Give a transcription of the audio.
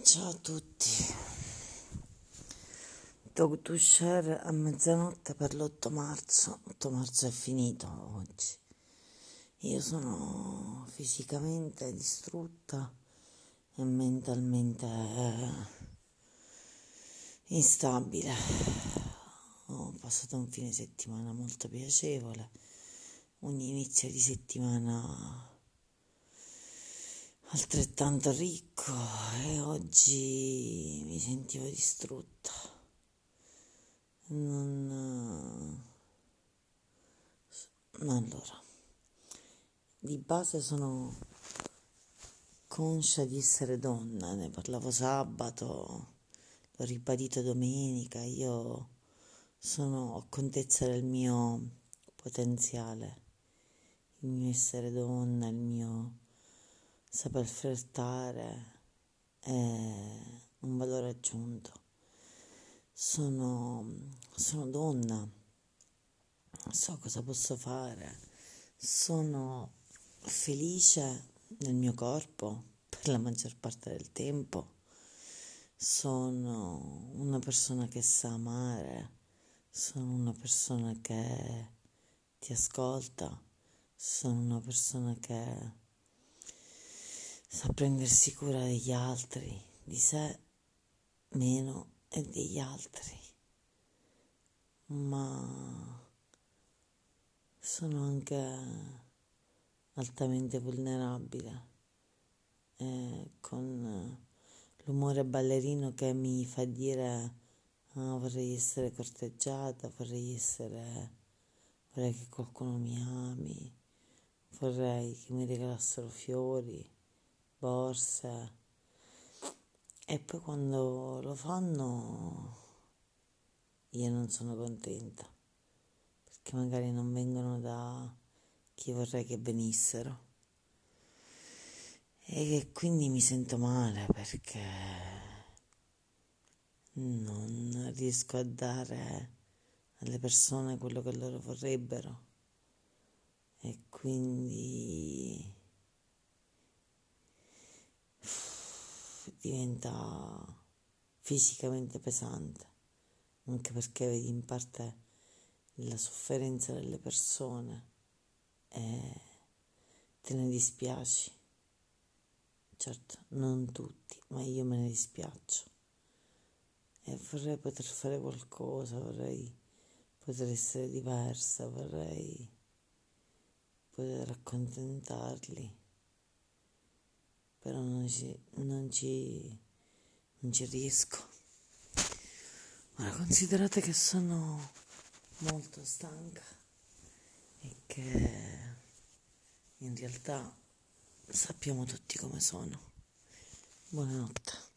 Ciao a tutti. Talk to share a mezzanotte per l'8 marzo. 8 marzo è finito oggi. Io sono fisicamente distrutta e mentalmente instabile. Ho passato un fine settimana molto piacevole, un inizio di settimana altrettanto ricco e oggi mi sentivo distrutta. Non... Allora, di base sono conscia di essere donna, ne parlavo sabato, l'ho ribadito domenica, io sono ho contezza del mio potenziale, il mio essere donna, il mio saper flirtare è un valore aggiunto. Sono, sono donna, so cosa posso fare, sono felice nel mio corpo per la maggior parte del tempo, sono una persona che sa amare, sono una persona che ti ascolta, sono una persona che sa prendersi cura degli altri, di sé meno e degli altri, ma sono anche altamente vulnerabile e con l'umore ballerino che mi fa dire ah, vorrei essere corteggiata, vorrei essere vorrei che qualcuno mi ami, vorrei che mi regalassero fiori borse e poi quando lo fanno io non sono contenta perché magari non vengono da chi vorrei che venissero. E quindi mi sento male perché non riesco a dare alle persone quello che loro vorrebbero. E quindi diventa fisicamente pesante, anche perché vedi in parte la sofferenza delle persone e te ne dispiaci. Certo, non tutti, ma io me ne dispiaccio. E vorrei poter fare qualcosa, vorrei poter essere diversa, vorrei poter accontentarli però non ci, non ci, non ci riesco. Ora considerate che sono molto stanca e che in realtà sappiamo tutti come sono. Buonanotte.